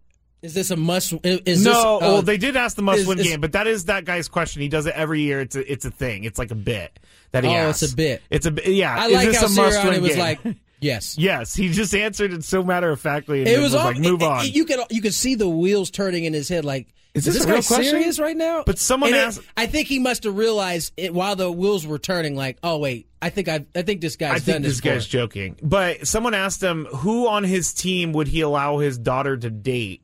Speaker 2: Is this a must? Is
Speaker 3: no,
Speaker 2: this, uh,
Speaker 3: well, they did ask the must-win game, but that is that guy's question. He does it every year. It's a, it's a thing. It's like a bit that he
Speaker 2: Oh,
Speaker 3: asks.
Speaker 2: it's a bit.
Speaker 3: It's a bit. Yeah,
Speaker 2: I
Speaker 3: is
Speaker 2: like
Speaker 3: this
Speaker 2: how Sirianni was
Speaker 3: game?
Speaker 2: like, yes.
Speaker 3: yes. He just answered it so matter of factly. And
Speaker 2: It
Speaker 3: was,
Speaker 2: was, all,
Speaker 3: like, move
Speaker 2: it-
Speaker 3: on.
Speaker 2: it- you can you can see the wheels turning in his head. Like,
Speaker 3: Is
Speaker 2: is,
Speaker 3: this
Speaker 2: this
Speaker 3: a
Speaker 2: guy
Speaker 3: real question?
Speaker 2: serious right now?
Speaker 3: But someone
Speaker 2: And it-
Speaker 3: asked-
Speaker 2: I think he must have realized it while the wheels were turning. Like, oh wait, I think I I think this guy's
Speaker 3: I think
Speaker 2: done
Speaker 3: this
Speaker 2: this.
Speaker 3: guy's joking. But someone asked him who on his team would he allow his daughter to date,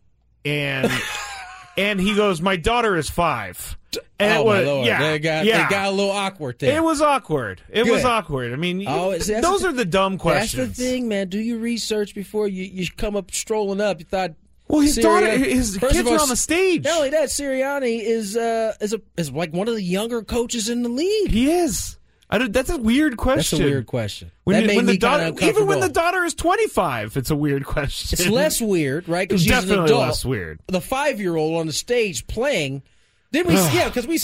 Speaker 3: and and he goes, "My daughter is five. And
Speaker 2: oh
Speaker 3: it was
Speaker 2: my lord,
Speaker 3: yeah,
Speaker 2: they got
Speaker 3: yeah.
Speaker 2: they got a little awkward there.
Speaker 3: It was awkward. It was awkward. I mean,
Speaker 2: Oh,
Speaker 3: you- those
Speaker 2: the-
Speaker 3: are the dumb questions.
Speaker 2: That's the thing, man. Do you research before you, you come up strolling up. You thought.
Speaker 3: Well, his
Speaker 2: Sirianni-
Speaker 3: daughter- his kids
Speaker 2: all,
Speaker 3: are on the stage.
Speaker 2: Not only that, Sirianni is uh is a is like one of the younger coaches in the league.
Speaker 3: He is. I don't, that's a weird question.
Speaker 2: That's a weird question.
Speaker 3: When,
Speaker 2: that
Speaker 3: you-
Speaker 2: made
Speaker 3: when
Speaker 2: me
Speaker 3: the daughter, even when the daughter is twenty five, it's a weird question.
Speaker 2: It's less weird, right? Because she's an
Speaker 3: Definitely
Speaker 2: adult.
Speaker 3: less weird.
Speaker 2: The five year old on the stage playing. Did we? yeah, because we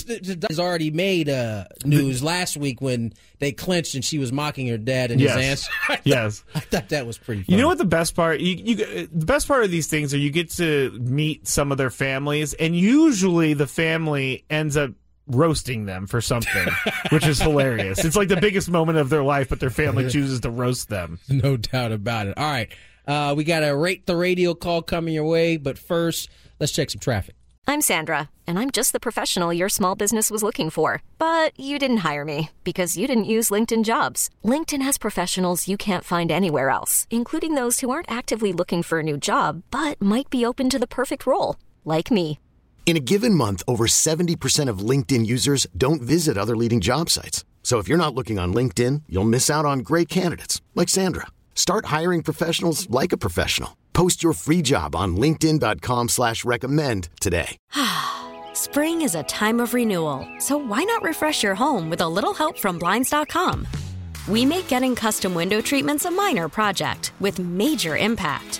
Speaker 2: has already made uh, news last week when they clinched and she was mocking her dad and
Speaker 3: Yes.
Speaker 2: his answer. I thought-
Speaker 3: Yes.
Speaker 2: I thought that was pretty. Funny.
Speaker 3: You know what the best part? You, you the best part of these things are you get to meet some of their families, and usually the family ends up roasting them for something, which is hilarious. It's like the biggest moment of their life, but their family chooses to roast them.
Speaker 2: No doubt about it. All right. Uh, we got a rate the radio call coming your way, but first, let's check some traffic.
Speaker 8: I'm Sandra, and I'm just the professional your small business was looking for. But you didn't hire me because you didn't use LinkedIn jobs. LinkedIn has professionals you can't find anywhere else, including those who aren't actively looking for a new job but might be open to the perfect role, like me.
Speaker 1: In a given month, over 70% of LinkedIn users don't visit other leading job sites. So if you're not looking on LinkedIn, you'll miss out on great candidates like Sandra. Start hiring professionals like a professional. Post your free job on linkedin.com slash recommend today.
Speaker 9: Spring is a time of renewal, so why not refresh your home with a little help from Blinds.com? We make getting custom window treatments a minor project with major impact.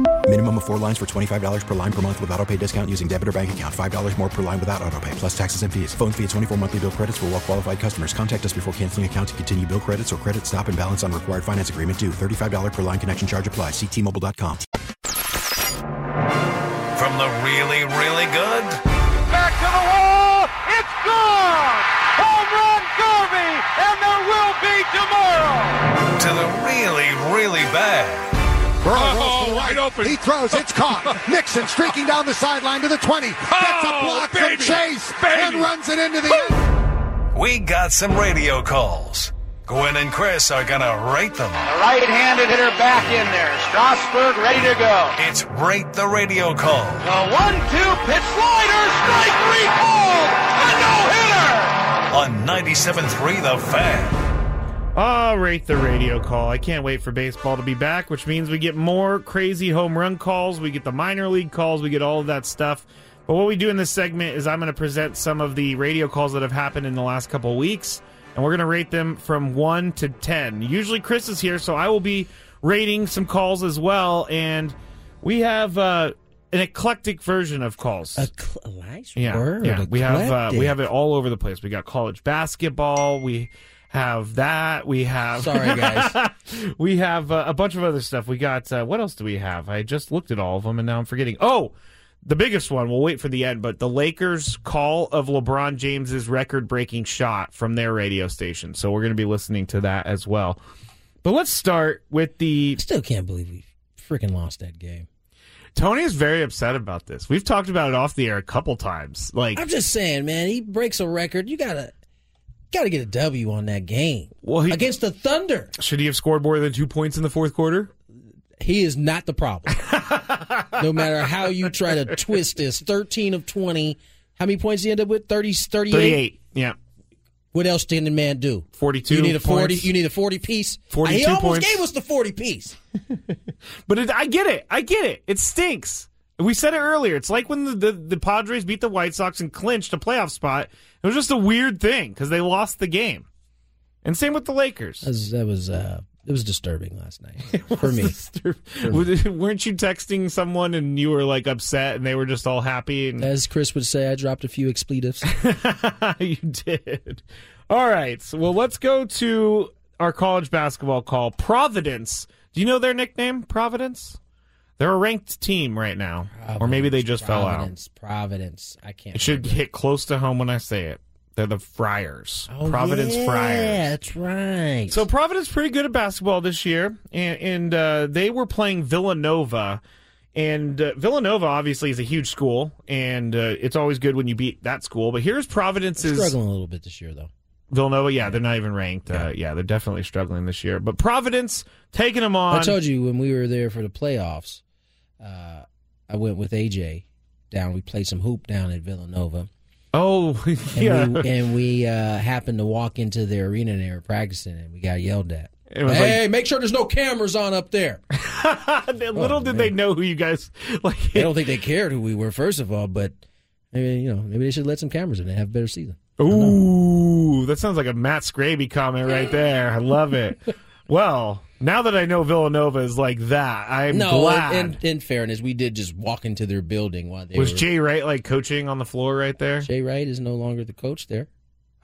Speaker 10: Minimum of four lines for $25 per line per month with auto pay discount using debit or bank account. $5 more per line without auto pay, plus taxes and fees. Phone fee at 24 monthly bill credits for well qualified customers. Contact us before canceling account to continue bill credits or credit stop and balance on required finance agreement due. $35 per line connection charge applies. Ctmobile.com.
Speaker 4: From the really, really good
Speaker 11: Back to the wall. It's gone. Home run derby, and there will be tomorrow.
Speaker 4: to the really, really bad.
Speaker 12: Oh, wide open. He throws. It's caught. Nixon streaking down the sideline to the 20. Gets a oh, block from Chase and runs it into the end.
Speaker 4: We got some radio calls. Gwynn and Chris are gonna rate them.
Speaker 11: The right-handed hitter back in there. Strasburg ready to go.
Speaker 4: It's Rate the Radio Call.
Speaker 11: The one-two pitch slider. Strike three called. A no-hitter.
Speaker 4: on 97.3 The Fan.
Speaker 3: All right, the radio call. I can't wait for baseball to be back, which means we get more crazy home run calls. We get the minor league calls. We get all of that stuff. But what we do in this segment is I'm going to present some of the radio calls that have happened in the last couple of weeks, and we're going to rate them from 1 to 10. Usually Chris is here, so I will be rating some calls as well. And we have uh, an eclectic version of calls.
Speaker 2: Nice
Speaker 3: yeah,
Speaker 2: word.
Speaker 3: yeah. We have uh, we have it all over the place. We got college basketball. We have that. We have
Speaker 2: Sorry, guys.
Speaker 3: we have uh, a bunch of other stuff. We got uh, what else do we have? I just looked at all of them and now I'm forgetting. Oh, the biggest one, we'll wait for the end, but the Lakers' call of LeBron James's record breaking shot from their radio station. So we're going to be listening to that as well. But let's start with the.
Speaker 2: I still can't believe we freaking lost that game.
Speaker 3: Tony is very upset about this. We've talked about it off the air a couple times. Like
Speaker 2: I'm just saying, man, he breaks a record. You gotta gotta get a W on that game.
Speaker 3: Well, he,
Speaker 2: against the Thunder.
Speaker 3: Should he have scored more than two points in the fourth quarter?
Speaker 2: He is not the problem. no matter how you try to twist this. 13 of 20. How many points he end up with? 30, 38?
Speaker 3: 38. Yeah.
Speaker 2: What else did the man do?
Speaker 3: 42.
Speaker 2: You need a 40
Speaker 3: points.
Speaker 2: you need a 40 piece.
Speaker 3: 42
Speaker 2: he almost
Speaker 3: points.
Speaker 2: gave us the 40 piece.
Speaker 3: But it, I get it. I get it. It stinks. We said it earlier. It's like when the, the, the Padres beat the White Sox and clinched a playoff spot. It was just a weird thing because they lost the game. And same with the Lakers.
Speaker 2: That was, that was uh it was disturbing last night for me.
Speaker 3: Weren't you texting someone and you were like upset and they were just all happy? And
Speaker 2: As Chris would say, I dropped a few expletives.
Speaker 3: you did. All right. So, well, let's go to our college basketball call. Providence. Do you know their nickname? Providence. They're a ranked team right now, or maybe they just fell out.
Speaker 2: Providence, Providence. I can't.
Speaker 3: It should
Speaker 2: remember.
Speaker 3: hit close to home when I say it. They're the Friars.
Speaker 2: Oh,
Speaker 3: Providence
Speaker 2: yeah,
Speaker 3: Friars.
Speaker 2: that's right.
Speaker 3: So Providence pretty good at basketball this year, and, and uh, they were playing Villanova, and uh, Villanova obviously is a huge school, and uh, it's always good when you beat that school. But here's Providence's
Speaker 2: struggling a little bit this year, though.
Speaker 3: Villanova. Yeah, they're not even ranked. Yeah. Uh, yeah, they're definitely struggling this year. But Providence taking them on.
Speaker 2: I told you when we were there for the playoffs, uh, I went with AJ down. We played some hoop down at Villanova.
Speaker 3: Oh, yeah.
Speaker 2: And we, and we uh, happened to walk into the arena and they were practicing, and we got yelled at.
Speaker 3: It was
Speaker 2: hey, make sure there's no cameras on up there.
Speaker 3: Little did they know who you guys like.
Speaker 2: They don't think they cared who we were, first of all, but maybe you know maybe they should let some cameras in and have a better season.
Speaker 3: Ooh, that sounds like a Matt Scraby comment right there. I love it. Well, now that I know Villanova is like that, I'm
Speaker 2: no,
Speaker 3: glad.
Speaker 2: in, in fairness, we did just walk into their building while they
Speaker 3: was
Speaker 2: were,
Speaker 3: Jay Wright like coaching on the floor right there?
Speaker 2: Jay Wright is no longer the coach there.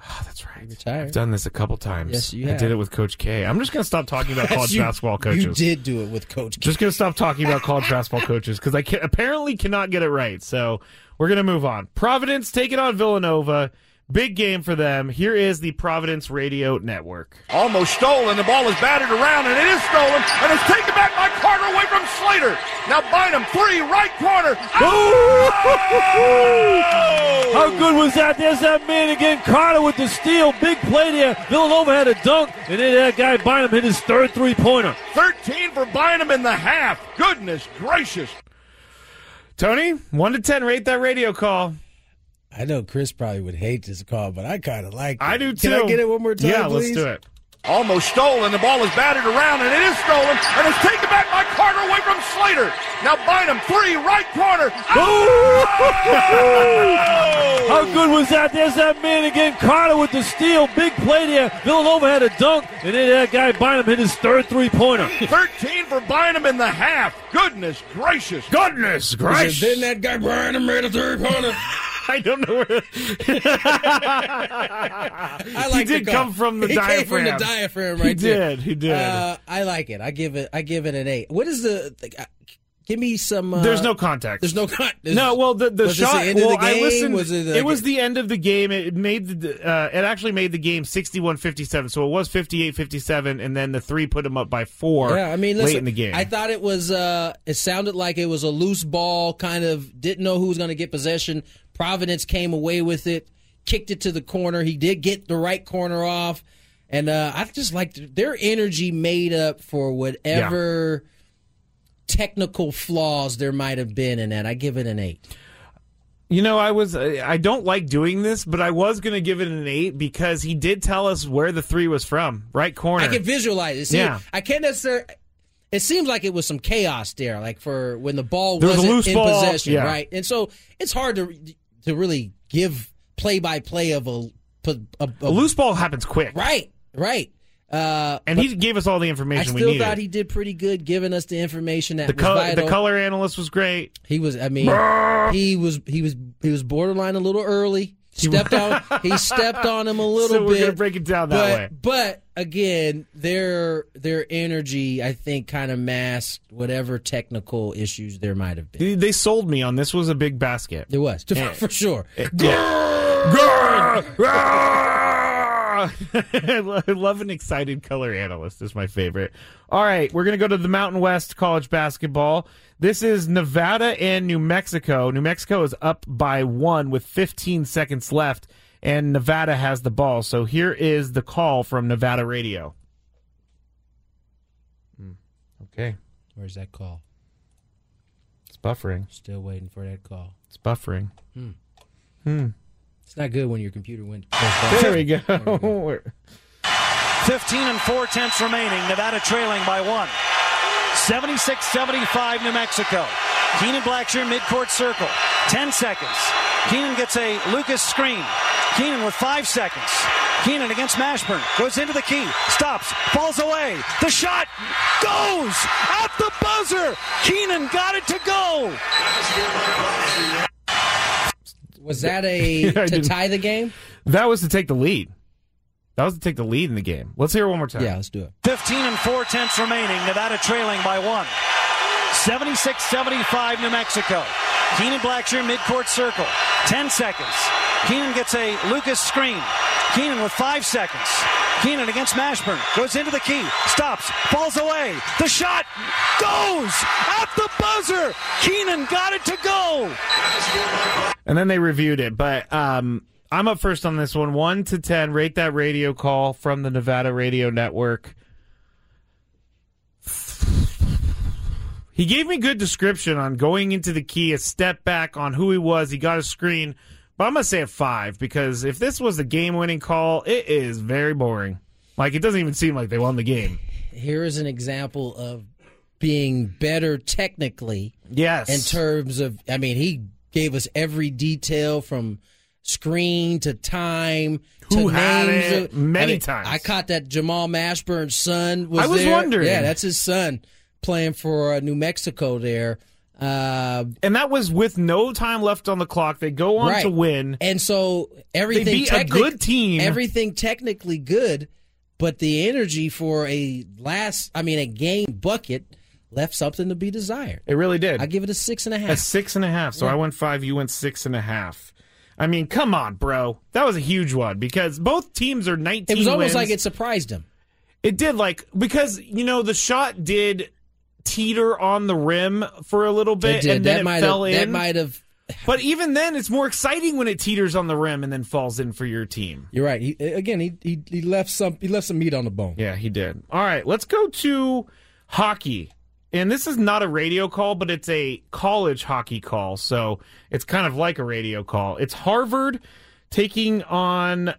Speaker 3: Oh, that's right.
Speaker 2: He retired.
Speaker 3: I've done this a couple times.
Speaker 2: Yes, you
Speaker 3: I did it with Coach K. I'm just going to stop talking about college
Speaker 2: You-
Speaker 3: basketball coaches.
Speaker 2: You did do it with Coach. K.
Speaker 3: Just going to stop talking about college basketball coaches because I can, apparently cannot get it right. So we're going to move on. Providence taking on Villanova. Big game for them. Here is the Providence Radio Network.
Speaker 11: Almost stolen. The ball is batted around, and it is stolen, and it's taken back by Carter away from Slater. Now Bynum, three, right corner. Oh!
Speaker 13: How good was that? There's that man again, Carter with the steal. Big play there. Villanova had a dunk, and then that guy Bynum hit his third three pointer.
Speaker 11: 13 for Bynum in the half. Goodness gracious.
Speaker 3: Tony, 1 to 10, rate that radio call.
Speaker 2: I know Chris probably would hate this call, but I kind of like it.
Speaker 3: I do too.
Speaker 2: Can I get it one more time,
Speaker 3: Yeah,
Speaker 2: please?
Speaker 3: let's do it.
Speaker 11: Almost stolen. The ball is batted around, and it is stolen, and it's taken back by Carter away from Slater. Now Bynum, three, right corner. Oh!
Speaker 13: How good was that? There's that man again, Carter with the steal. Big play there. Villanova had a dunk, and then that guy Bynum hit his third three pointer.
Speaker 11: 13 for Bynum in the half. Goodness gracious.
Speaker 3: Goodness gracious.
Speaker 2: Then that guy Brian made a three pointer.
Speaker 3: I don't know where.
Speaker 2: I like
Speaker 3: he did
Speaker 2: the
Speaker 3: come from the
Speaker 2: he
Speaker 3: diaphragm.
Speaker 2: Came from the diaphragm
Speaker 3: He
Speaker 2: right there.
Speaker 3: did, he did.
Speaker 2: Uh, I like it. I give it. I give it an eight. What is the? uh, give me some. Uh,
Speaker 3: There's no context.
Speaker 2: There's no con.
Speaker 3: No, well, the the
Speaker 2: was
Speaker 3: shot.
Speaker 2: the end of
Speaker 3: well,
Speaker 2: the game?
Speaker 3: I listened.
Speaker 2: Was it,
Speaker 3: it, was the end of the game. It made the. Uh, it actually made the game 61-57. So it was 58-57, and then the three put them up by four.
Speaker 2: Yeah, I mean,
Speaker 3: late in the game.
Speaker 2: I thought it was. Uh, it sounded like it was a loose ball. Kind of didn't know who was going to get possession. Providence came away with it, kicked it to the corner. He did get the right corner off, and uh, I just liked their energy made up for whatever technical flaws there might have been in that. I give it an eight.
Speaker 3: You know, I was I don't like doing this, but I was going to give it an 8 because he did tell us where the 3 was from, right corner.
Speaker 2: I can visualize it. See,
Speaker 3: Yeah.
Speaker 2: I can't necessarily. It seems like it was some chaos there, like for when the ball
Speaker 3: There was
Speaker 2: wasn't
Speaker 3: loose
Speaker 2: in
Speaker 3: ball,
Speaker 2: possession,
Speaker 3: yeah.
Speaker 2: right? And so it's hard to to really give play by play of a, a, a,
Speaker 3: a loose ball happens quick.
Speaker 2: right, right. Uh,
Speaker 3: And he gave us all the information
Speaker 2: I
Speaker 3: we
Speaker 2: still
Speaker 3: needed.
Speaker 2: thought he did pretty good, giving us the information that
Speaker 3: the,
Speaker 2: was
Speaker 3: col-
Speaker 2: vital.
Speaker 3: the color analyst was great.
Speaker 2: He was. I mean, he was. He was. He was borderline a little early. Stepped on he stepped on him a little
Speaker 3: So we're
Speaker 2: bit.
Speaker 3: gonna break it down that
Speaker 2: but,
Speaker 3: way.
Speaker 2: But again, their their energy, I think, kind of masked whatever technical issues there might have been.
Speaker 3: They- sold me on this was a big basket.
Speaker 2: It was
Speaker 3: Yeah.
Speaker 2: for sure.
Speaker 3: Yeah. I lo- I love an excited color analyst. Is my favorite. All right, we're gonna go to the Mountain West college basketball. This is Nevada and New Mexico. New Mexico is up by one with 15 seconds left, and Nevada has the ball. So here is the call from Nevada radio. Hmm, Okay,
Speaker 2: Where's that call?
Speaker 3: it's buffering.
Speaker 2: Still waiting for that call.
Speaker 3: It's buffering.
Speaker 2: Hmm.
Speaker 3: Hmm.
Speaker 2: It's not good when your computer went.
Speaker 3: There we go.
Speaker 14: 15 and 4 tenths remaining. Nevada trailing by one. 76 75 New Mexico. Kenan Blackshear midcourt circle. 10 seconds. Kenan gets a Lucas screen. Kenan with five seconds. Kenan against Mashburn. Goes into the key. Stops. Falls away. The shot goes at the buzzer. Keenan got it to go.
Speaker 2: Was that a
Speaker 3: Yeah,
Speaker 2: to tie the game?
Speaker 3: That was to take the lead. That was to take the lead in the game. Let's hear it one more time.
Speaker 2: Yeah, let's do it.
Speaker 14: 15 and 4 tenths remaining. Nevada trailing by one. 76 75 New Mexico. Kenan Blackshear midcourt circle. 10 seconds. Keenan gets a Lucas screen. Kenan with five seconds. Kenan against Mashburn. Goes into the key. Stops. Falls away. The shot goes at the buzzer. Kenan got it to go.
Speaker 3: And then they reviewed it. But um, I'm up first on this one. One to ten. Rate that radio call from the Nevada Radio Network. He gave me good description on going into the key, a step back on who he was. He got a screen, but I'm gonna say a five because if this was a game-winning call, it is very boring. Like it doesn't even seem like they won the game.
Speaker 2: Here is an example of being better technically.
Speaker 3: Yes.
Speaker 2: In terms of, I mean, he gave us every detail from screen to time
Speaker 3: Who
Speaker 2: to
Speaker 3: had
Speaker 2: names of-
Speaker 3: many
Speaker 2: I mean,
Speaker 3: times.
Speaker 2: I caught that Jamal Mashburn's son was
Speaker 3: I was
Speaker 2: there.
Speaker 3: wondering.
Speaker 2: Yeah, that's his son playing for uh, New Mexico there. Uh,
Speaker 3: and that was with no time left on the clock. They go on
Speaker 2: right.
Speaker 3: to win.
Speaker 2: And so everything
Speaker 3: They beat a good team.
Speaker 2: Everything technically good, but the energy for a last, I mean, a game bucket left something to be desired.
Speaker 3: It really did.
Speaker 2: I give it a six and a half.
Speaker 3: A six and a half. So
Speaker 2: Yeah.
Speaker 3: I went five. You went six and a half. I mean, come on, bro. That was a huge one because both teams are 19.
Speaker 2: It was almost
Speaker 3: wins.
Speaker 2: like it surprised him.
Speaker 3: It did, like because you know the shot did teeter on the rim for a little bit, and then
Speaker 2: That
Speaker 3: it fell
Speaker 2: have-
Speaker 3: in.
Speaker 2: that might have.
Speaker 3: But even then, it's more exciting when it teeters on the rim and then falls in for your team.
Speaker 2: You're right. He, again, he, he he left some he left some meat on the bone.
Speaker 3: Yeah, he did. All right, let's go to hockey. And this is not a radio call, but it's a college hockey call. So it's kind of like a radio call. It's Harvard taking on.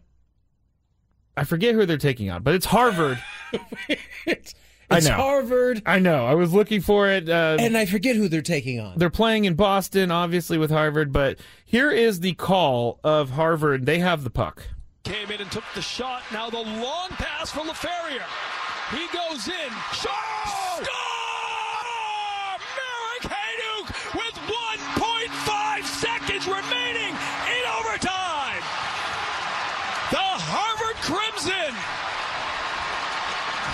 Speaker 3: I forget who they're taking on, but it's Harvard. I know.
Speaker 2: Harvard.
Speaker 3: I know. I was looking for it. Uh,
Speaker 2: And I forget who they're taking on.
Speaker 3: they're playing in Boston, obviously, with Harvard. But here is the call of Harvard. They have the puck.
Speaker 15: Came in and took the shot. Now the long pass for Laferriere. He goes in. Shot! Score! Merrick Hayduk with 1.5 seconds remaining in overtime. The Harvard Crimson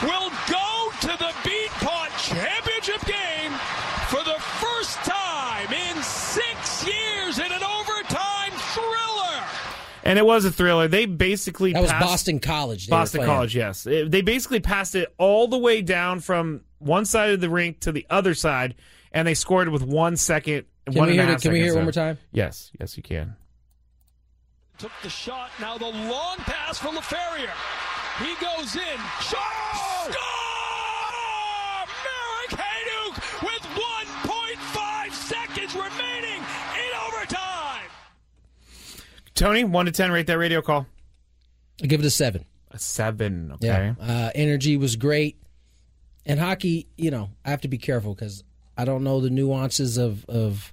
Speaker 15: will go to the Beat Pot Championship game for the first time in six years in an overtime thriller.
Speaker 3: And it was a thriller. They basically
Speaker 2: That was Boston College.
Speaker 3: Boston. College, yes. It- they basically passed it all the way down from one side of the rink to the other side, and they scored with one second.
Speaker 2: Can
Speaker 3: one
Speaker 2: we
Speaker 3: and a
Speaker 2: hear it- can we hear it one more time?
Speaker 3: Yes, yes, you can.
Speaker 15: Took the shot. Now the long pass for Laferriere. He goes in. Shot! Score! Merrick Hayduk with 1.5 seconds remaining in overtime.
Speaker 3: Tony, one to ten, rate that radio call.
Speaker 2: I give it a seven.
Speaker 3: A seven. Okay.
Speaker 2: Yeah. Uh, energy was great. And hockey, you know, I have to be careful because I don't know the nuances of of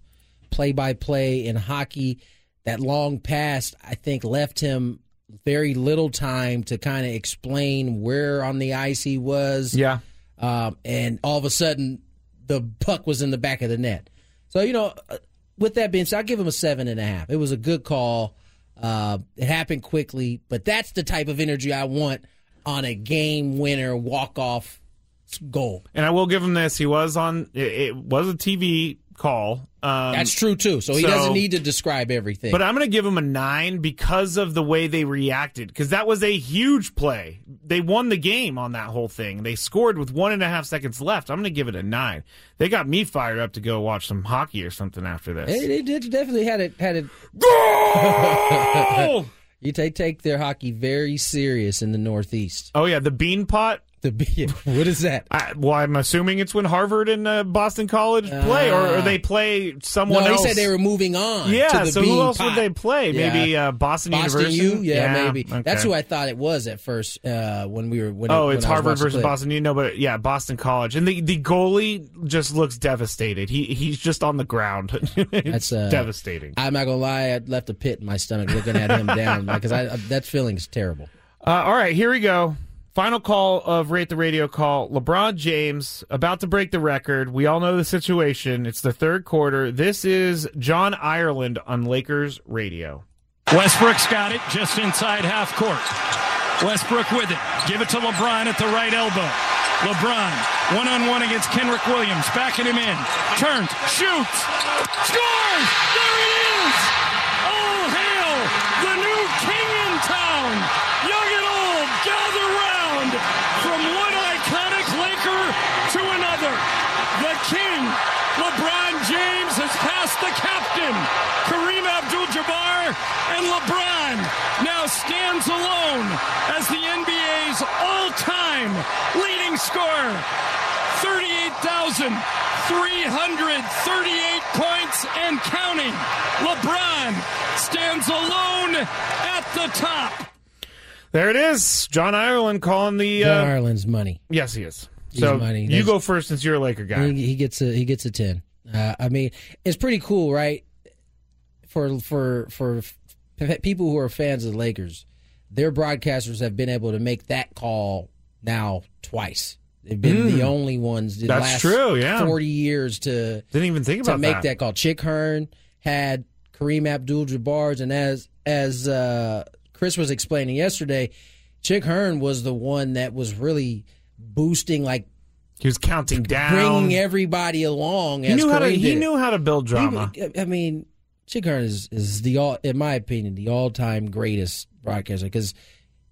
Speaker 2: play by play in hockey. That long pass, I think, left him very little time to kind of explain where on the ice he was.
Speaker 3: Yeah.
Speaker 2: Um, and all of a sudden, the puck was in the back of the net. So, you know, uh, with that being said, I'll give him a seven and a half. It was a good call. Uh, it happened quickly, but that's the type of energy I want on a game winner walk off goal.
Speaker 3: And I will give him this: he was on. It, it was a TV call. Um,
Speaker 2: That's true too. So he
Speaker 3: so-
Speaker 2: doesn't need to describe everything.
Speaker 3: But I'm going to give him a nine because of the way they reacted. Because that was a huge play. They won the game on that whole thing. They scored with one and a half seconds left. I'm going to give it a nine. They got me fired up to go watch some hockey or something after this.
Speaker 2: They, they did definitely had it had it.
Speaker 3: Goal!
Speaker 2: you take take their hockey very serious in the Northeast.
Speaker 3: Oh yeah, the bean pot.
Speaker 2: The bean. What is that?
Speaker 3: I, well, I'm assuming it's when Harvard and uh, Boston College play, or, or they play someone
Speaker 2: no,
Speaker 3: else.
Speaker 2: he said they were moving on.
Speaker 3: Yeah,
Speaker 2: to the
Speaker 3: so who else
Speaker 2: pot.
Speaker 3: would they play?
Speaker 2: Yeah.
Speaker 3: Maybe uh, Boston,
Speaker 2: Boston
Speaker 3: University.
Speaker 2: U, yeah, maybe.
Speaker 3: okay.
Speaker 2: That's who I thought it was at first uh, when we were. When
Speaker 3: oh,
Speaker 2: it, when
Speaker 3: it's Harvard versus
Speaker 2: play.
Speaker 3: Boston U. No, but yeah, Boston College, and the the goalie just looks devastated. He he's just on the ground.
Speaker 2: That's uh,
Speaker 3: devastating.
Speaker 2: I'm not gonna lie. I left a pit in my stomach looking at him down because I, that feeling is terrible.
Speaker 3: Uh, all right, here we go. Final call of Rate the Radio call. LeBron James about to break the record. We all know the situation. It's the third quarter. This is John Ireland on Lakers radio.
Speaker 15: Westbrook's got it just inside half court. Westbrook with it. Give it to LeBron at the right elbow. LeBron, one on one against Kenrich Williams, backing him in. Turns, shoots, scores! There it is! All hail the new king in town! Young and old, gather round from one iconic Laker to another. The king, LeBron James, has passed the captain, Kareem Abdul-Jabbar, and LeBron now stands alone as the NBA's all-time leading scorer. 38,338 points and counting. LeBron stands alone at the top.
Speaker 3: There it is. John Ireland calling the.
Speaker 2: John
Speaker 3: Uh,
Speaker 2: Ireland's money.
Speaker 3: yes, he is.
Speaker 2: He's
Speaker 3: So
Speaker 2: money.
Speaker 3: you
Speaker 2: There's-
Speaker 3: go first since you're a Laker guy.
Speaker 2: He, he gets a he gets a ten. Uh, I mean, it's pretty cool, right? For for for f- people who are fans of the Lakers, their broadcasters have been able to make that call now twice. They've been
Speaker 3: Mm.
Speaker 2: the only ones. The
Speaker 3: That's
Speaker 2: last
Speaker 3: true, yeah.
Speaker 2: forty years to
Speaker 3: Didn't even think about to
Speaker 2: make
Speaker 3: that.
Speaker 2: that. call. Chick Hearn had Kareem Abdul-Jabbar's, and as as uh, Chris was explaining yesterday, Chick Hearn was the one that was really boosting like
Speaker 3: He was counting down.
Speaker 2: bringing everybody along.
Speaker 3: He
Speaker 2: as
Speaker 3: knew how to.
Speaker 2: Kareem
Speaker 3: He
Speaker 2: did.
Speaker 3: knew how to build drama.
Speaker 2: He- I mean, Chick Hearn is, is the all, in my opinion, the all time greatest broadcaster because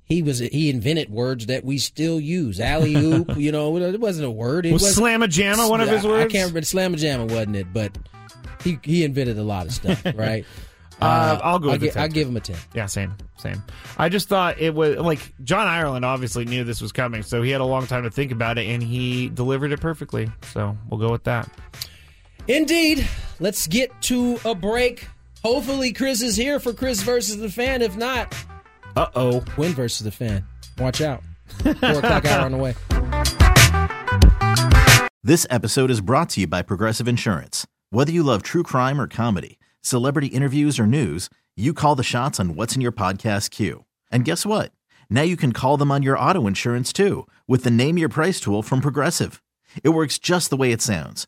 Speaker 2: he was he invented words that we still use. Alley oop, you know, it wasn't a word. It
Speaker 3: Was
Speaker 2: was
Speaker 3: slamma-jamma one of his
Speaker 2: I- I can't remember. Slamma jamma wasn't it? But he he invented a lot of stuff, right?
Speaker 3: Uh, I'll go
Speaker 2: I'll, gi- I'll give him a ten.
Speaker 3: Yeah, same, same. I just thought it was like John Ireland obviously knew this was coming, so he had a long time to think about it, and he delivered it perfectly. So we'll go with that.
Speaker 2: Indeed. Let's get to a break. Hopefully, Chris is here for Chris versus the fan. If not,
Speaker 3: uh oh,
Speaker 2: win versus the fan. Watch out. Four o'clock hour on the way.
Speaker 6: This episode is brought to you by Progressive Insurance. Whether you love true crime or comedy, celebrity interviews or news, you call the shots on what's in your podcast queue. And guess what? Now you can call them on your auto insurance too with the Name Your Price tool from Progressive. It works just the way it sounds.